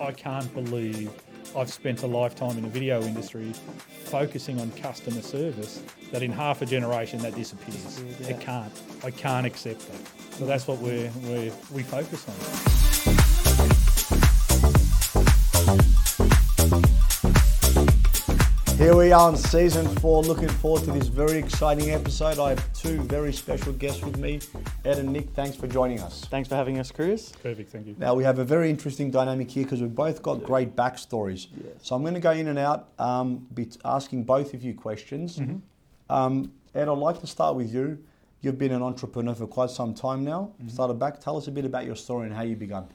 I can't believe I've spent a lifetime in the video industry focusing on customer service that in half a generation that disappears. Yeah. It can't. I can't accept that. So that's what we're, we're, we focus on. Here we are on season four. Looking forward to this very exciting episode. I have two very special guests with me, Ed and Nick. Thanks for joining us. Thanks for having us, Chris. Perfect, thank you. Now we have a very interesting dynamic here because we've both got great backstories. Yes. So I'm going to go in and out, um, be asking both of you questions. Mm-hmm. Um, Ed, I'd like to start with you. You've been an entrepreneur for quite some time now. Mm-hmm. Started back. Tell us a bit about your story and how you began.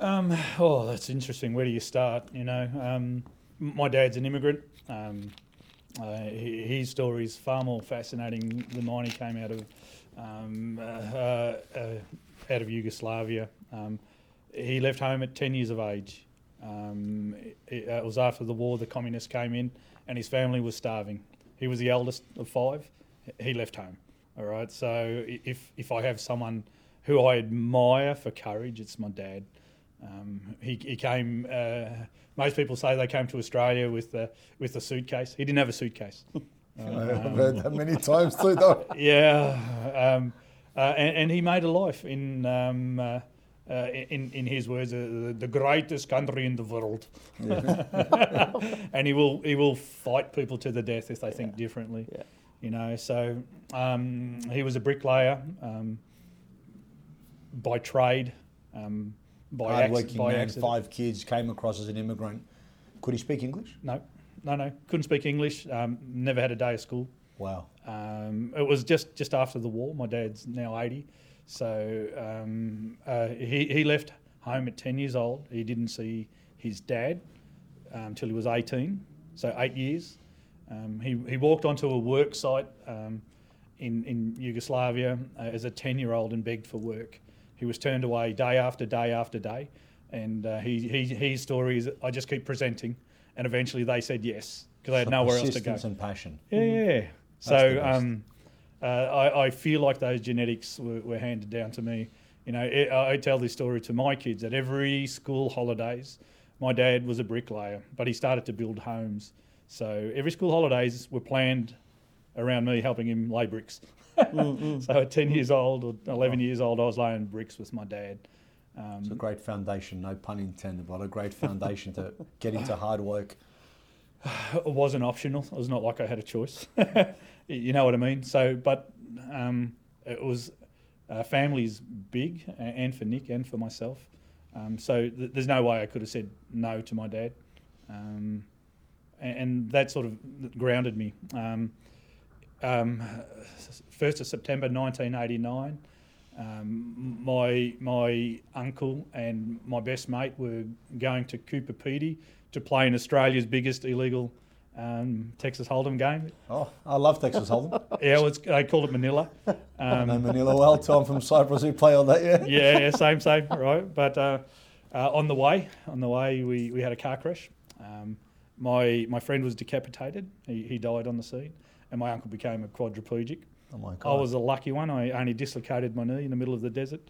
Um, oh, that's interesting. Where do you start? You know, um, my dad's an immigrant. Um, uh, his story is far more fascinating than mine. He came out of um, uh, uh, uh, out of Yugoslavia. Um, he left home at ten years of age. Um, it, it was after the war. The communists came in, and his family was starving. He was the eldest of five. He left home. All right. So if if I have someone who I admire for courage, it's my dad. Um, he, he came. Uh, most people say they came to Australia with a, with a suitcase. He didn't have a suitcase. I've heard that many times too, though. Yeah, um, uh, and, and he made a life in. Um, uh, uh, in, in his words, uh, the, the greatest country in the world, and he will he will fight people to the death if they think differently. Yeah. You know, so um, he was a bricklayer um, by trade, um, by, Hardworking man, accident. five kids, came across as an immigrant. Could he speak English? No, no, no. Couldn't speak English. Um, never had a day of school. Wow. Um, it was just, just after the war. My dad's now 80. So um, uh, he, he left home at 10 years old. He didn't see his dad until he was 18, so eight years. Um, he, he walked onto a work site um, in, in Yugoslavia uh, as a 10 year old and begged for work. He was turned away day after day after day. And uh, he, he, his story is I just keep presenting. And eventually they said yes because they had nowhere else to go. persistence and passion. Yeah, yeah. the So um, uh, I, I feel like those genetics were, were handed down to me. You know, it, I tell this story to my kids at every school holidays. My dad was a bricklayer, but he started to build homes. So every school holidays were planned around me helping him lay bricks. so at 10 years old or 11 years old, I was laying bricks with my dad. Um, It's a great foundation, no pun intended, but a great foundation to get into hard work. it wasn't optional. It was not like I had a choice. you know what I mean? So, but um, it was uh, family's big, and for Nick and for myself. Um, so th- there's no way I could have said no to my dad, um, and, and that sort of grounded me. Um, um, First of September 1989. Um, my my uncle and my best mate were going to Coober Pedy to play in Australia's biggest illegal um, Texas Hold'em game. Oh, I love Texas Hold'em. Yeah, was, they called it Manila. I know Manila well. Tom from Cyprus who play all that, yeah? yeah, yeah, same, same, right. But uh, uh, on the way, on the way, we, we had a car crash. Um, my my friend was decapitated. He, he died on the scene, and my uncle became a quadriplegic. Oh my I was a lucky one. I only dislocated my knee in the middle of the desert,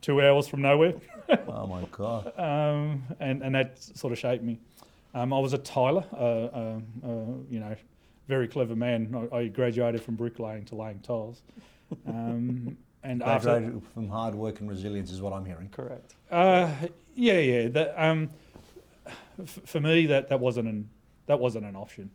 two hours from nowhere. Oh my God. um, and and that sort of shaped me. Um, I was a tiler, uh, uh, uh, you know, very clever man. I, I graduated from bricklaying to laying tiles, um, and after Graduated from hard work and resilience is what I'm hearing. Correct. uh, yeah, yeah, that, um, f- for me that that wasn't an that wasn't an option.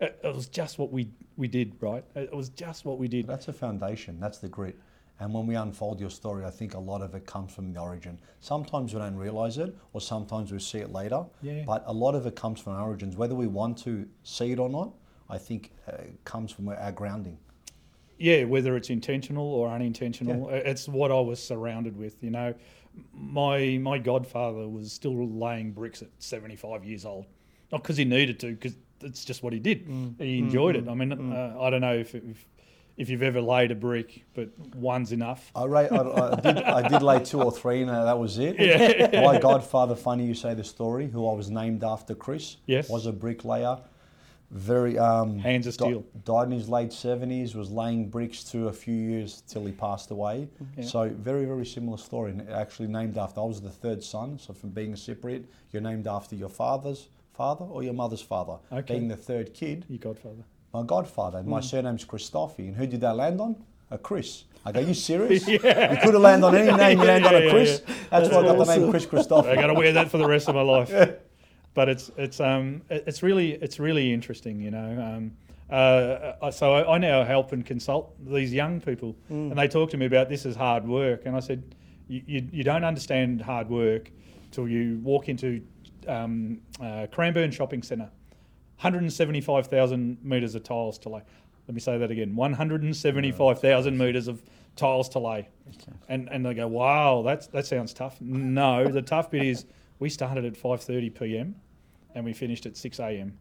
It, it was just what we we did, right? It was just what we did. That's a foundation. That's the grit. And when we unfold your story, I think a lot of it comes from the origin. Sometimes we don't realize it, or sometimes we see it later. Yeah. But a lot of it comes from our origins, whether we want to see it or not. I think uh, it comes from our grounding. yeah, whether it's intentional or unintentional, it's what I was surrounded with. You know, my my godfather was still laying bricks at seventy five years old, not because he needed to, because it's just what he did. He enjoyed it. I mean, uh, I don't know if, if if you've ever laid a brick, but one's enough. I, ra- I, I, did, I did lay two or three, and uh, that was it. Yeah. My godfather, funny you say the story, who I was named after Chris, Yes. was a bricklayer. Very um, Hands of di- steel. died in his late seventies. Was laying bricks to a few years till he passed away. Yeah. So very very similar story. And actually named after. I was the third son. So from being a Cypriot, you're named after your father's father or your mother's father. Okay. Being the third kid, Your godfather. my godfather. And my Hmm. surname's Christoffi. And who did that land on? A Chris. I go, you serious? yeah. You could have landed on any name. You land on a Chris. yeah. That's why I got the name. Chris Christoffi. I got to wear that for the rest of my life. But it's it's um it's really it's really interesting, you know. Um, uh, so I, I now help and consult these young people, Mm. and they talk to me about this is hard work, and I said, you, you, you don't understand hard work till you walk into um, uh, Cranbourne Shopping Centre, 175,000 metres of tiles to lay. Let me say that again: 175,000 metres of tiles to lay, and and they go, wow, that's that sounds tough. No, the tough bit is we started at 5:30 p.m. and we finished at 6 a.m.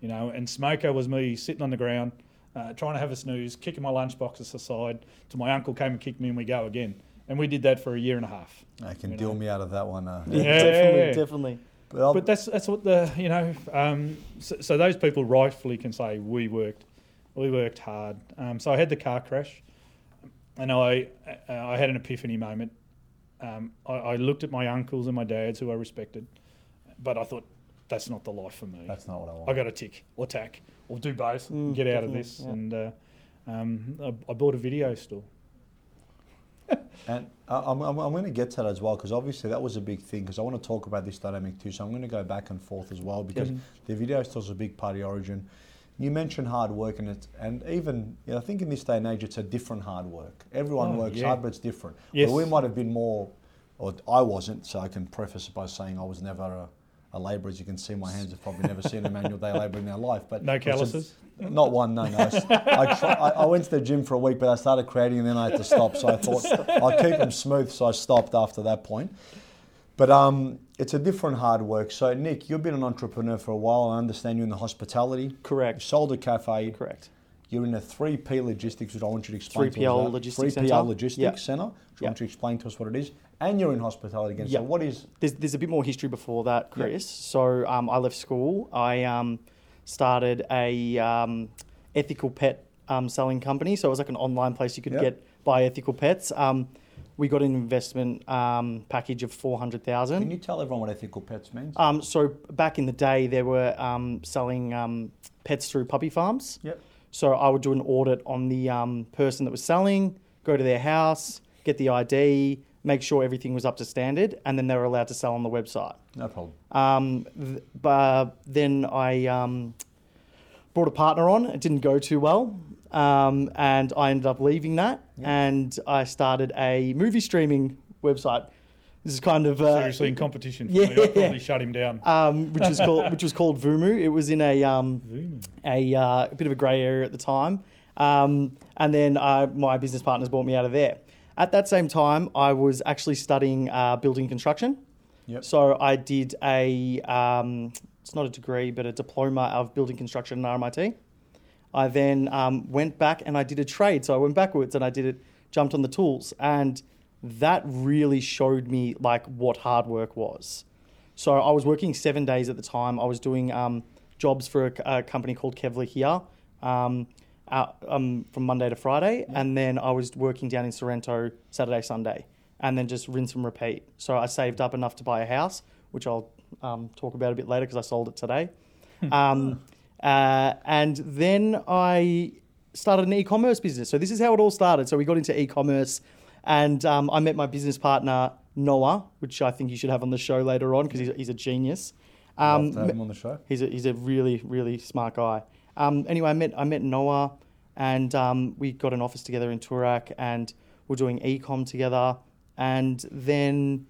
You know, and smoker was me sitting on the ground, uh, trying to have a snooze, kicking my lunchboxes aside. Till my uncle came and kicked me, and we go again. And we did that for a year and a half. I can deal know. me out of that one. Uh, Yeah, Yeah, definitely, yeah, yeah. definitely. But, But that's that's what the you know. Um, so, so those people rightfully can say we worked, we worked hard. Um, so I had the car crash, and I uh, I had an epiphany moment. Um, I, I looked at my uncles and my dads who I respected, but I thought that's not the life for me. that's not what I want. I got to tick or tack or do both and Mm, get out of this. yeah. And uh, um, I, I bought a video store. And I- I'm, I'm, I'm going to get to that as well because obviously that was a big thing because I want to talk about this dynamic too. So I'm going to go back and forth as well because Mhm. the video store's a big part of Origin. You mentioned hard work and it, and even you know, I think in this day and age it's a different hard work. Everyone Oh, works yeah. hard, but it's different. Yes. But we might have been more, or I wasn't. So I can preface it by saying I was never a, a labourer. As you can see, my hands have probably never seen a manual day labour in their life. But No calluses. Not one, no, no. I, I, try, I, I went to the gym for a week, but I started creating and then I had to stop. So I thought I'll keep them smooth, so I stopped after that point. But um, it's a different hard work. So, Nick, you've been an entrepreneur for a while. I understand you're in the hospitality. You Correct. sold a cafe. Correct. You're in a 3P Logistics, which I want you to explain 3PL to us. Logistics 3PL Centre. Logistics Yep. Centre. which I Yep. want you to explain to us what it is. And you're in hospitality again. So, what is. There's, there's a bit more history before that, Chris. So um, I left school. I um, started a um, ethical pet um, selling company. So it was like an online place you could Yep. get buy ethical pets. Um, we got an investment um, package of four hundred thousand. Can you tell everyone what ethical pets means? Um, so back in the day, they were um, selling um, pets through puppy farms. Yep. So I would do an audit on the um, person that was selling, go to their house, get the ID, make sure everything was up to standard, and then they were allowed to sell on the website. no problem. Um, th- but then I um, brought a partner on. It didn't go too well. Um, and I ended up leaving that and I started a movie streaming website. This is kind of uh, Seriously, in competition for yeah. me, I'd probably shut him down. um, which was called which was called Vumu. It was in a um, a, uh, a bit of a grey area at the time, um, and then uh, my business partners bought me out of there. At that same time, I was actually studying uh, building construction. Yep. So I did a um, it's not a degree, but a diploma of building construction at RMIT. I then um, went back and I did a trade. So I went backwards and I did it, jumped on the tools, and that really showed me like what hard work was. So I was working seven days at the time. I was doing um, jobs for a, a company called Kevlar here, um, out, um, from Monday to Friday, and then I was working down in Sorrento Saturday, Sunday, and then just rinse and repeat. So I saved up enough to buy a house, which I'll um, talk about a bit later because I sold it today. um, uh, and then I started an e-commerce business. So this is how it all started. So we got into e-commerce, and um, I met my business partner Noah, which I think you should have on the show later on because he's, he's a genius. Um, Love to have him on the show. He's a, he's a really, really smart guy. Um, anyway, I met, I met Noah and um, we got an office together in Toorak and we're doing ecom together. And then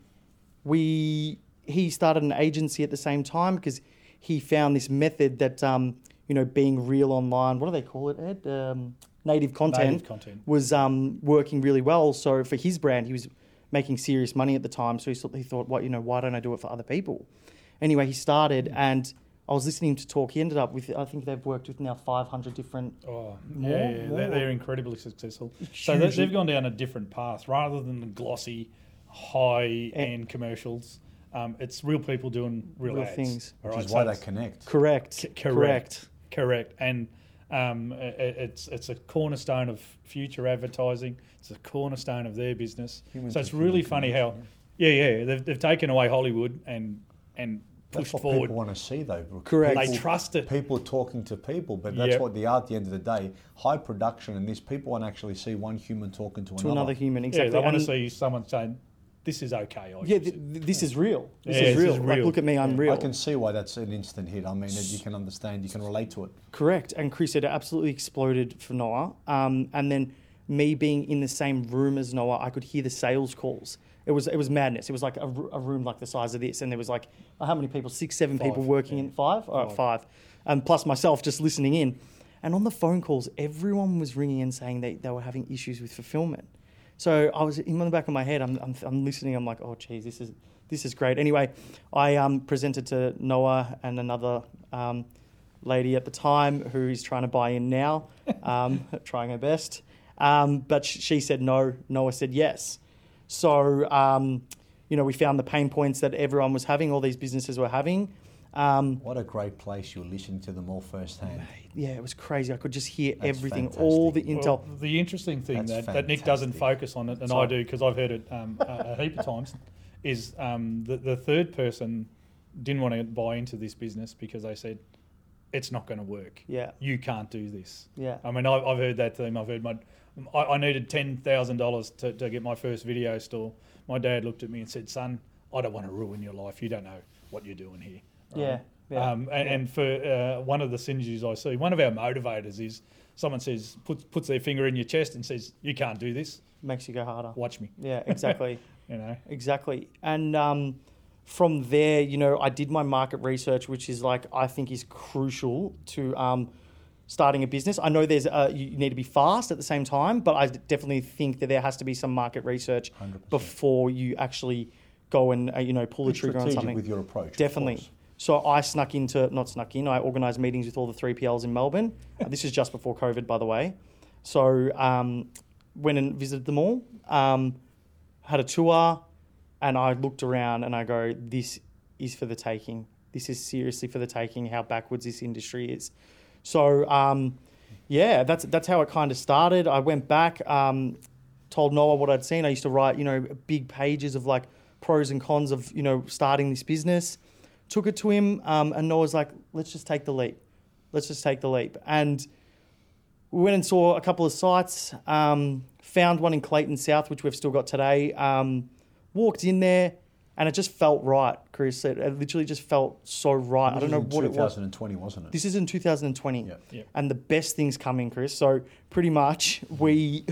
we, he started an agency at the same time because he found this method that, um, you know, being real online, what do they call it, Ed? Um, native content Native content. was um, working really well. So for his brand, he was making serious money at the time. So he, thought- he thought, what you know, why don't I do it for other people? Anyway, he started, and I was listening to talk. He ended up with, I think they've worked with now 500 different. Oh, More- yeah, yeah. more. They're, they're incredibly successful. So they, Hugely. they've gone down a different path rather than the glossy, high-end commercials. Um, it's real people doing real, Real ads, things. all Which right? is So why they connect. Correct. C- correct. Correct, and um, i- i- it's it's a cornerstone of future advertising. It's a cornerstone of their business. Human so it's really funny how, yeah, yeah, they've, they've taken away Hollywood and and That's what forward. people want to see, though. Brooke. Correct. They trust it. People talking to people, but that's Yep. what they are at the end of the day. High production, and this, people want to actually see one human talking to, to another human. Yeah, Exactly. they want to see someone saying, "This is okay." I Yeah, th- th- this is real. This Yeah, is this real. is Like, look at me, I'm Yeah. real. I can see why that's an instant hit. I mean, it, you can understand, you can relate to it. Correct. And Chris, said it absolutely exploded for Noah. Um, and then me being in the same room as Noah, I could hear the sales calls. It was it was madness. It was like a room like the size of this, and there was like how many people? Six, seven people working yeah. in five. All right, five, and plus myself just listening in. And on the phone calls, everyone was ringing and saying they, they were having issues with fulfillment. So I was in the back of my head. I'm, I'm, I'm listening. I'm like, oh, geez, this is this is great. Anyway, I um, presented to Noah and another um, lady at the time who is trying to buy in now, um, trying her best. Um, but she said no. Noah said yes. So um, you know, we found the pain points that everyone was having. All these businesses were having. Um, What a great place you're listening to them all firsthand. yeah, it was crazy. I could just hear That's everything, all the intel. Well, the interesting thing that, that Nick doesn't focus on it, and Sorry. I do because I've heard it um, a, a heap of times, is um, the, the third person didn't want to buy into this business because they said it's not going to work. Yeah, You can't do this. yeah, I mean, I've, I've heard that theme. I've heard my, I, I needed ten thousand dollars to get my first video store. My dad looked at me and said, "Son, I don't want to ruin your life. You don't know what you're doing here." yeah, yeah. Um, and, and for uh, one of the synergies I see, one of our motivators is someone says puts puts their finger in your chest and says, "You can't do this. Makes you go harder. Watch me." Yeah, exactly. You know. Exactly. And um, from there, you know, I did my market research, which is like I think is crucial to um, starting a business. I know there's uh, you need to be fast at the same time, but I definitely think that there has to be some market research 100%. before you actually go and uh, you know pull the Be trigger on something. with your approach. Definitely. So I snuck into, not snuck in, I organised meetings with all the 3PLs in Melbourne. Uh, this is just before COVID, by the way. So um, went and visited them all, um, had a tour, and I looked around and I go, this is for the taking. This is seriously for the taking, how backwards this industry is. So, um, yeah, that's, that's how it kind of started. I went back, um, told Noah what I'd seen. I used to write, you know, big pages of like pros and cons of, you know, starting this business. Took it to him, um, and Noah's like, let's just take the leap. Let's just take the leap. And we went and saw a couple of sites, um, found one in Clayton South, which we've still got today. Um, walked in there, and it just felt right, Chris. It, it literally just felt so right. I don't know in what it was. 2020, wasn't it? This is in 2020. Yeah. Yeah. And the best thing's coming, Chris. So pretty much we,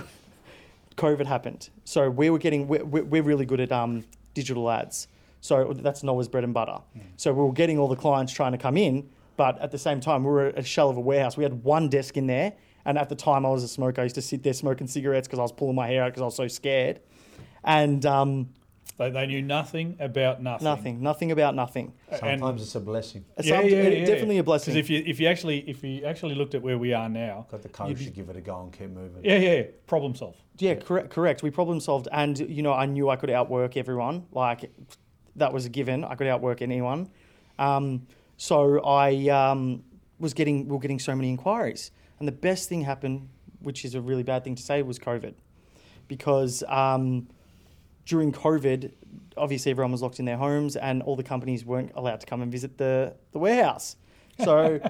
COVID happened. So we were getting, we're, we're really good at um, digital ads. So that's Noah's bread and butter. So we were getting all the clients trying to come in, but at the same time, we were a shell of a warehouse. We had one desk in there. And at the time I was a smoker, I used to sit there smoking cigarettes because I was pulling my hair out because I was so scared. And um, They, they knew nothing about nothing. nothing, nothing about nothing. And- Sometimes it's a blessing. Yeah, up- yeah, yeah. definitely a blessing. Because if you if you actually if you actually looked at where we are now, Got the courage to give it a go and keep moving. yeah, yeah, problem solved. Yeah, correct. Correct. We problem solved, and you know, I knew I could outwork everyone. Like that was a given. I could outwork anyone. Um, so I um, was getting, we were getting so many inquiries, and the best thing happened, which is a really bad thing to say, was COVID, because um, during COVID, obviously everyone was locked in their homes, and all the companies weren't allowed to come and visit the the warehouse. So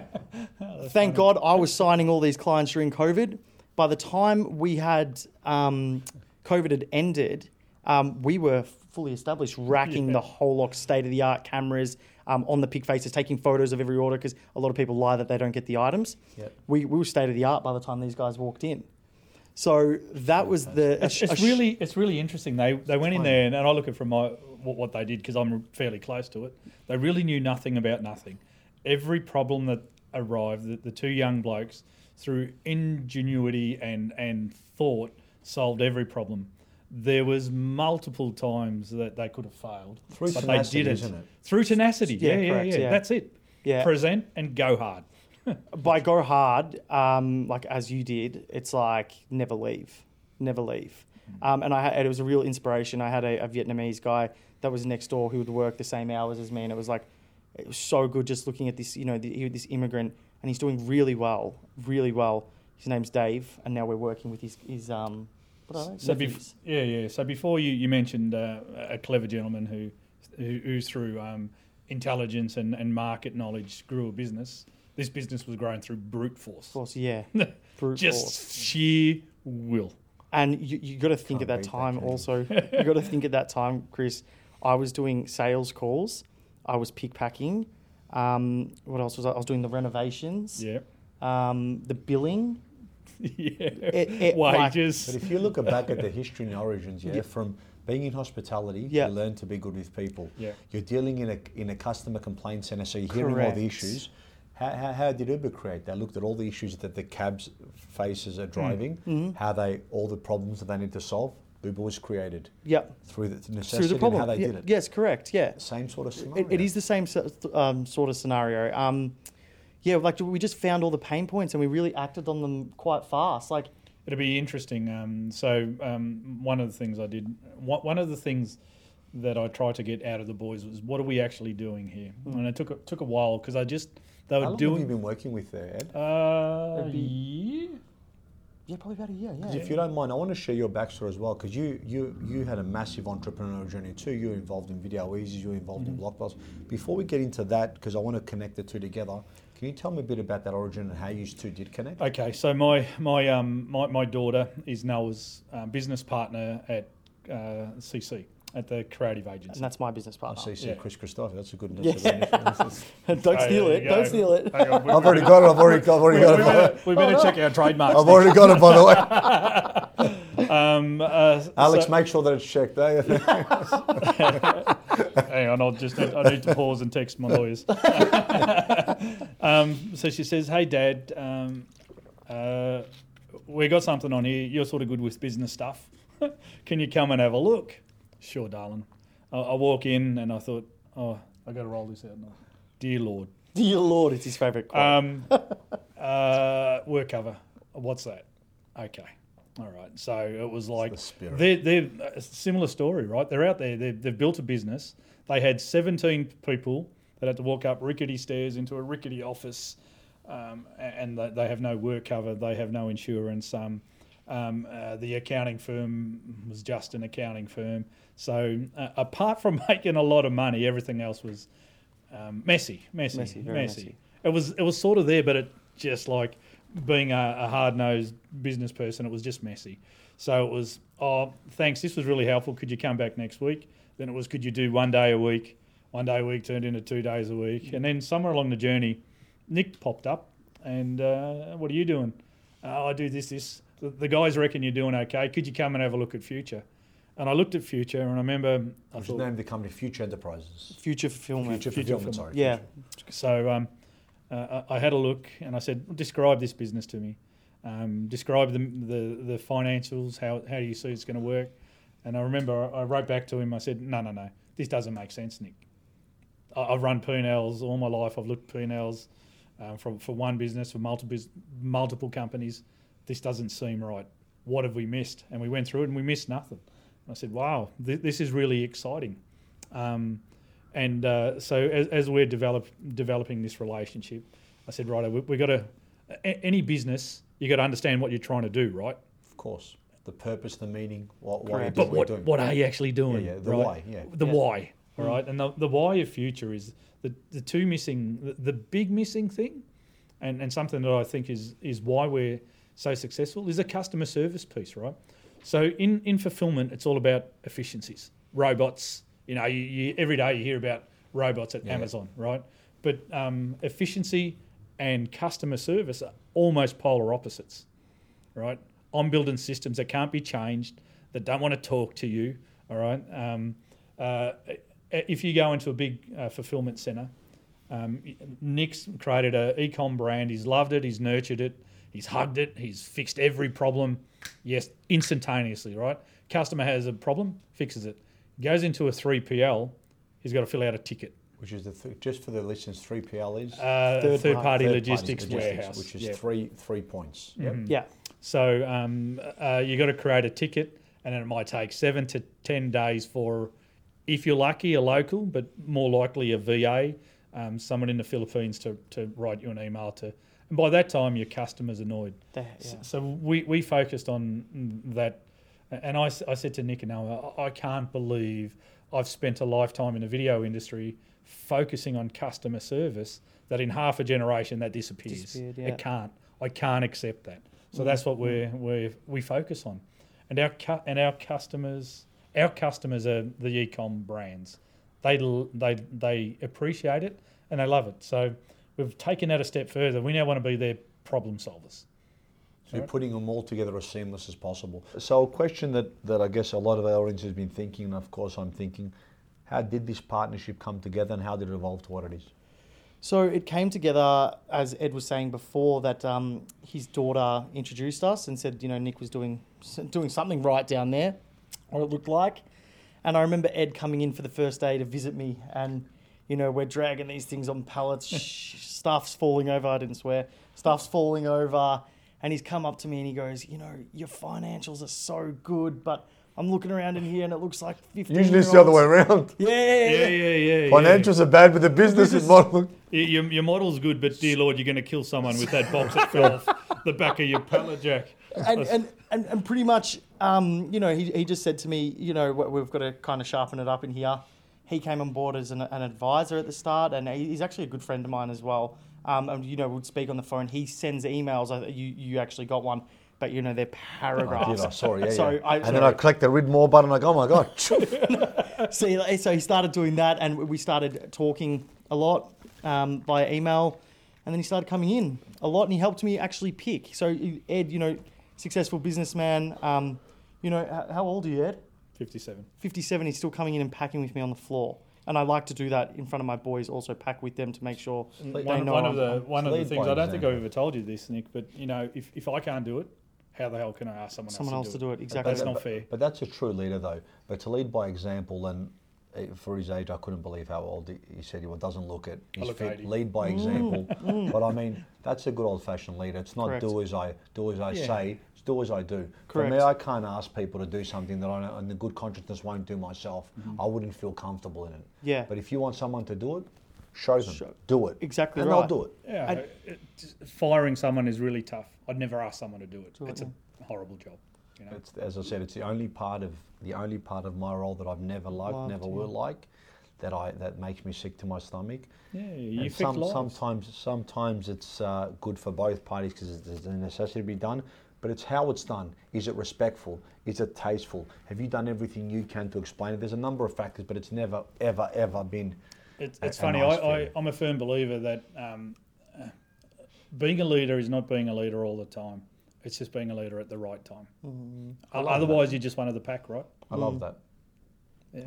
thank God I was signing all these clients during COVID. By the time we had um, COVID had ended, um, we were fully established, racking Yeah. the whole lot state of the art cameras um, on the pick faces, taking photos of every order because a lot of people lie that they don't get the items. Yep. We, we were state of the art by the time these guys walked in. So that was the. It's, sh- it's sh- really it's really interesting. They they went in there and, and I look at from my what, what they did because I'm fairly close to it. They really knew nothing about nothing. Every problem that arrived, the, the two young blokes through ingenuity and and thought solved every problem. There was multiple times that they could have failed, Through but tenacity, they didn't. it? Through tenacity, Yeah, yeah, yeah, correct, yeah. yeah. That's it. Yeah. Present and go hard. By go hard, um, like as you did, it's like never leave, never leave. Um, and I had, it was a real inspiration. I had a, a Vietnamese guy that was next door who would work the same hours as me, and it was like it was so good just looking at this, you know, the, this immigrant and he's doing really well, really well. His name's Dave, and now we're working with his his um. What are they? So bef- yeah, yeah. So before you, you mentioned uh, a clever gentleman who, who, who through um, intelligence and, and market knowledge grew a business. This business was grown through brute force, Of course, yeah. Brute just force. sheer will. And you, you got to think Can't at that beat that, time can you? also, you got to think at that time, Chris, I was doing sales calls, I was pick packing. Um, what else was I? I was doing the renovations, Yeah, um, the billing. yeah. It- it, like- Wages. But if you look back at the history and origins, yeah, from being in hospitality, Yeah. you learn to be good with people. Yeah. You're dealing in a in a customer complaint center, so you're hearing all Correct. the issues. How, how, how did Uber create? They looked at all the issues that the cabs faces are driving, Mm-hmm. how they all the problems that they need to solve. Uber was created Yep. through the Through necessity the problem. and how they Yeah, did it. Yes, correct. Yeah. Same sort of scenario. It, it is the same um, sort of scenario. Um, yeah, like we just found all the pain points and we really acted on them quite fast. Like, It'll be interesting. Um, so um, one of the things I did, one one of the things that I tried to get out of the boys was, what are we actually doing here? And it took a, took a while because I just they How were long have you been working with there, Ed? Uh, It'd year? yeah, probably about a year. Yeah. If you don't mind, I want to share your backstory as well because you, you you had a massive entrepreneurial journey too. You were involved in Video Ezy, you were involved Mm-hmm. in Blockbuster. Before we get into that, because I want to connect the two together, can you tell me a bit about that origin and how you two did connect? Okay, so my my um my, my daughter is Noah's um, business partner at uh, CC at the creative agency. and that's my business I partner. see, see Yeah. Chris Christopher. That's a good. Yeah. That's a good initial. Don't Oh, steal it. Don't steal it. Hang on, we- I've already got it. I've already, I've already we, got we it. better, we better check our trademarks. I've already got it, by the way. Um, uh, Alex, so- make sure that it's checked. Eh? Hang on, I'll just I need to pause and text my lawyers. um, so she says, "Hey, Dad, um, uh, we got something on here. You're sort of good with business stuff. Can you come and have a look?" Sure, darling. I, I walk in and I thought, "Oh, I got to roll this out now." Dear Lord, Dear Lord, it's his favourite quote. um, uh, work cover. What's that? Okay. All right. So it was like the spirit. they're, they're a similar story, right? They're out there. They've, they've built a business. They had 17 people that had to walk up rickety stairs into a rickety office, um, and they, they have no work cover. They have no insurance. Um, um, uh, the accounting firm was just an accounting firm. So uh, apart from making a lot of money, everything else was um, messy, messy, Messy, messy, messy. It was it was sort of there, but it just like being a, a hard nosed business person, it was just messy. So it was, oh, thanks, this was really helpful. Could you come back next week? Then it was, could you do one day a week? One day a week turned into two days a week, and then somewhere along the journey, Nick popped up, and uh, what are you doing? Oh, I do this, this. The, the guys reckon you're doing okay. Could you come and have a look at Future? And I looked at Future, and I remember I Which thought, named the company Future Enterprises. Future fulfillment. Future, Future Fulfillment, sorry. Yeah. Future. So um, uh, I I had a look and I said, describe this business to me. Um, describe the, the, the financials, how, how do you see it's going to work? And I remember I I wrote back to him, I said, no, no, no, this doesn't make sense, Nick. I- I've run P&Ls all my life. I've looked at P&Ls um, from, for one business, for multiple, multiple companies. This doesn't seem right. What have we missed? And we went through it and we missed nothing. And I said, wow, th- this is really exciting. Um, and uh, so as, as we're develop, developing this relationship, I said, right, we, we got to, a- any business, you got to understand what you're trying to do, right? Of course. The purpose, the meaning, what, why you're doing But what what, you're doing. what are you actually doing? Yeah, yeah, the right? why, yeah. The Yeah. why, all right? And the, the why of future is the, the two missing, the, the big missing thing, and, and something that I think is, is why we're so successful is a customer service piece, right? So in, in fulfillment, it's all about efficiencies, robots. You know, you, you, every day you hear about robots at Yeah. Amazon, right? But um, efficiency and customer service are almost polar opposites right? I'm building systems that can't be changed, that don't want to talk to you, all right? Um, uh, if you go into a big uh, fulfillment center, um, Nick's created a e-com brand. He's loved it. He's nurtured it. He's hugged it. He's fixed every problem. Yes, instantaneously, right? Customer has a problem, fixes it. Goes into a 3PL, he's got to fill out a ticket. Which is the th- just for the listeners, three PL is Uh, Third third, par- party third-party logistics, warehouse, which is yeah. three three points. Yep. Mhm. Yeah. So um, uh, you got to create a ticket, and then it might take seven to ten days for, if you're lucky, a local, but more likely a VA um, someone in the Philippines to, to write you an email to. By that time, your customer's annoyed. S- yeah. So we, we focused on that. And I, I said to Nick and Noah, I I can't believe I've spent a lifetime in the video industry focusing on customer service that in half a generation that disappears. Yeah. It can't. I can't accept that. So mm-hmm. that's what mm-hmm. we're, we're, we focus on. And our, cu- and our customers, our customers are the e-com brands. They, l- they, they appreciate it and they love it. So we've taken that a step further. We now want to be their problem solvers. So you're putting them all together as seamless as possible. So a question that, that I guess a lot of our audience has been thinking, and of course I'm thinking, how did this partnership come together and how did it evolve to what it is? So it came together, as Ed was saying before, that um, his daughter introduced us and said, you know, Nick was doing doing something right down there, or it looked like. And I remember Ed coming in for the first day to visit me, and you know, we're dragging these things on pallets, sh- stuff's falling over. I didn't swear, stuff's falling over, and he's come up to me and he goes, you know, your financials are so good, but I'm looking around in here and it looks like 15 Usually it's the other way around. Yeah, Yeah, yeah, yeah. yeah. Financials are bad, but the business is model. Your, your model's good, but dear Lord, you're going to kill someone with that box that fell off the back of your pallet jack. and, and, and, and pretty much, um, you know, he, he just said to me, you know, we've got to kind of sharpen it up in here. He came on board as an, an advisor at the start, and he's actually a good friend of mine as well. Um, and you know, we'd speak on the phone. He sends emails. You you actually got one, but you know they're I paragraphs. did, I saw it, yeah, So yeah. I- and then I clicked the read more button, like, oh my God. so, he- so he started doing that, and we started talking a lot um, via email, and then he started coming in a lot, and he helped me actually pick. So Ed, you know, successful businessman. Um, you know, how old are you, Ed? 57. 57. He's still coming in and packing with me on the floor, and I like to do that in front of my boys. Also, pack with them to make sure they One, know one I'm- of the I'm- one of the things I don't think I've ever told you this, Nick, but you know, if, if I can't do it, how the hell can I ask someone, someone else else to to do it. Exactly. That's but, not fair. But that's a true leader, though. But to lead by example, and eh, for his age, I couldn't believe how old he, he said he was. Doesn't look it. He's look fit. 80. Lead by example. but I mean, that's a good old-fashioned leader. It's not Correct. do as I do as I Yeah. say. It's do as I do. For me, I can't ask people to do something that I know, and the good consciousness won't do myself. I wouldn't feel comfortable in it. Yeah. But if you want someone to do it, show them. Show- Do it. Exactly and right. they'll do it. Yeah, I- it, firing someone is really tough. I'd never ask someone to do it. Do it, it's a horrible job. You know, It's, as I said, it's the only part of the only part of my role that I've never liked, Loved, never yeah. will like, that I that makes me sick to my stomach. yeah, you And some, lives. sometimes, sometimes it's uh, good for both parties because there's a necessity to be done. But it's how it's done. Is it respectful? Is it tasteful? Have you done everything you can to explain it? There's a number of factors, but it's never, ever, ever been. It's, a- it's a funny. nice I, I, I'm a firm believer that um, uh, being a leader is not being a leader all the time. It's just being a leader at the right time. I O- love Otherwise, you're just one of the pack, right? I love that. Yeah.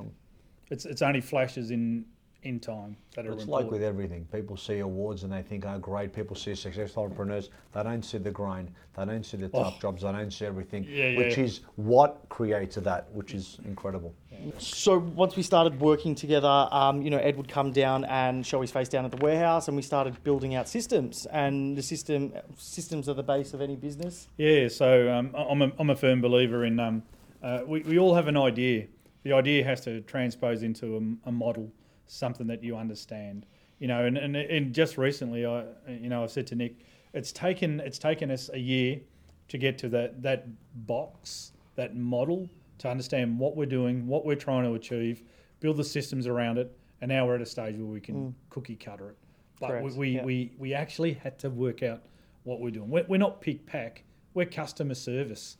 It's it's only flashes in in time that are It's important. like with everything. People see awards and they think, oh, great. People see successful entrepreneurs. They don't see the grind. They don't see the tough Oh. jobs. They don't see everything, Yeah, which yeah. is what creates that, which is incredible. So once we started working together, um, you know, Ed would come down and show his face down at the warehouse, and we started building out systems. And the system systems are the base of any business. Yeah, so um, I'm, a, I'm a firm believer in um, uh, we, we all have an idea. The idea has to transpose into a, a model, something that you understand. You know, and, and, and just recently, I you know I said to Nick, it's taken it's taken us a year to get to that that box, that model, to understand what we're doing, what we're trying to achieve, build the systems around it, and now we're at a stage where we can cookie cutter it. But we, Correct, we, yeah. we, we actually had to work out what we're doing. We're, we're not pick pack, we're customer service.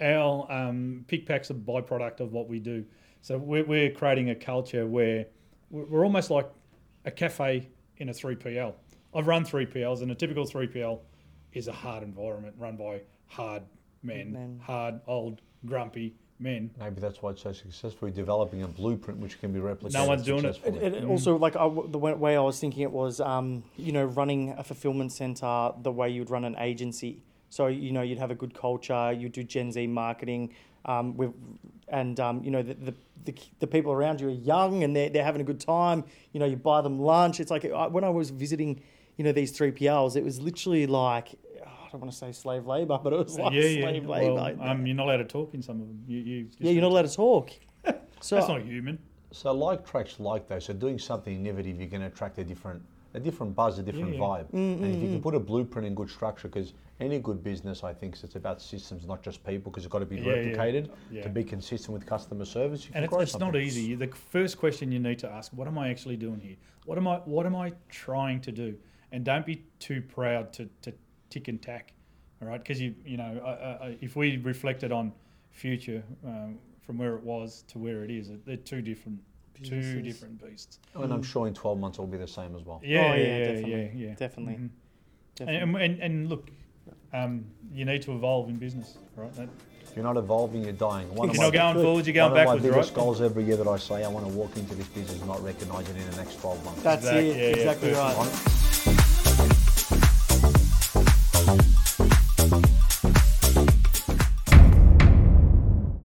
Our um, pick pack's a byproduct of what we do. So we're, we're creating a culture where we're we're almost like a cafe in a 3PL. I've run 3PLs, and a typical 3PL is a hard environment run by hard men, Men. hard, old, grumpy men. Maybe that's why it's so successful. We're developing a blueprint which can be replicated. No one's doing it. successfully. And, and also, like I, the wa- way I was thinking it was, um, you know, running a fulfillment center the way you'd run an agency. So you know, you'd have a good culture. You'd do Gen Z marketing, um, with, and um, you know, the, the the the people around you are young and they're they're having a good time. You know, you buy them lunch. It's like I, when I was visiting, you know, these three PLs, it was literally like. oh, I don't want to say slave labor, but it was like yeah, yeah. slave labor. Well, um, you're not allowed to talk in some of them. You, you just- yeah, you're not allowed to talk. So That's not human. So like tracks like those, so doing something innovative, you're going to attract a different, a different buzz, a different Yeah. vibe. Mm, and if you mm, can mm. put a blueprint and good structure, because any good business, I think, it's about systems, not just people, because it's got to be Yeah, yeah. replicated Yeah. to be consistent with customer service. And it's, it's not easy. The first question you need to ask: What am I actually doing here? What am I? What am I trying to do? And don't be too proud to, to tick and tack, all right? Because you you know, I, I, if we reflected on future um, from where it was to where it is, they're two different two Businesses. different beasts. And I'm sure in 12 months it'll be the same as well. Yeah, Oh, yeah, yeah, yeah, definitely. yeah, yeah. Definitely. Mhm. Definitely. And, and, and look, um, you need to evolve in business, right? That, If you're not evolving, you're dying. One If you're not my- going forwards, you're going one backwards, of my biggest right? goals every year that I say I want to walk into this business and not recognise it in the next 12 months. That's Exact- it. yeah, yeah, exactly perfect. right.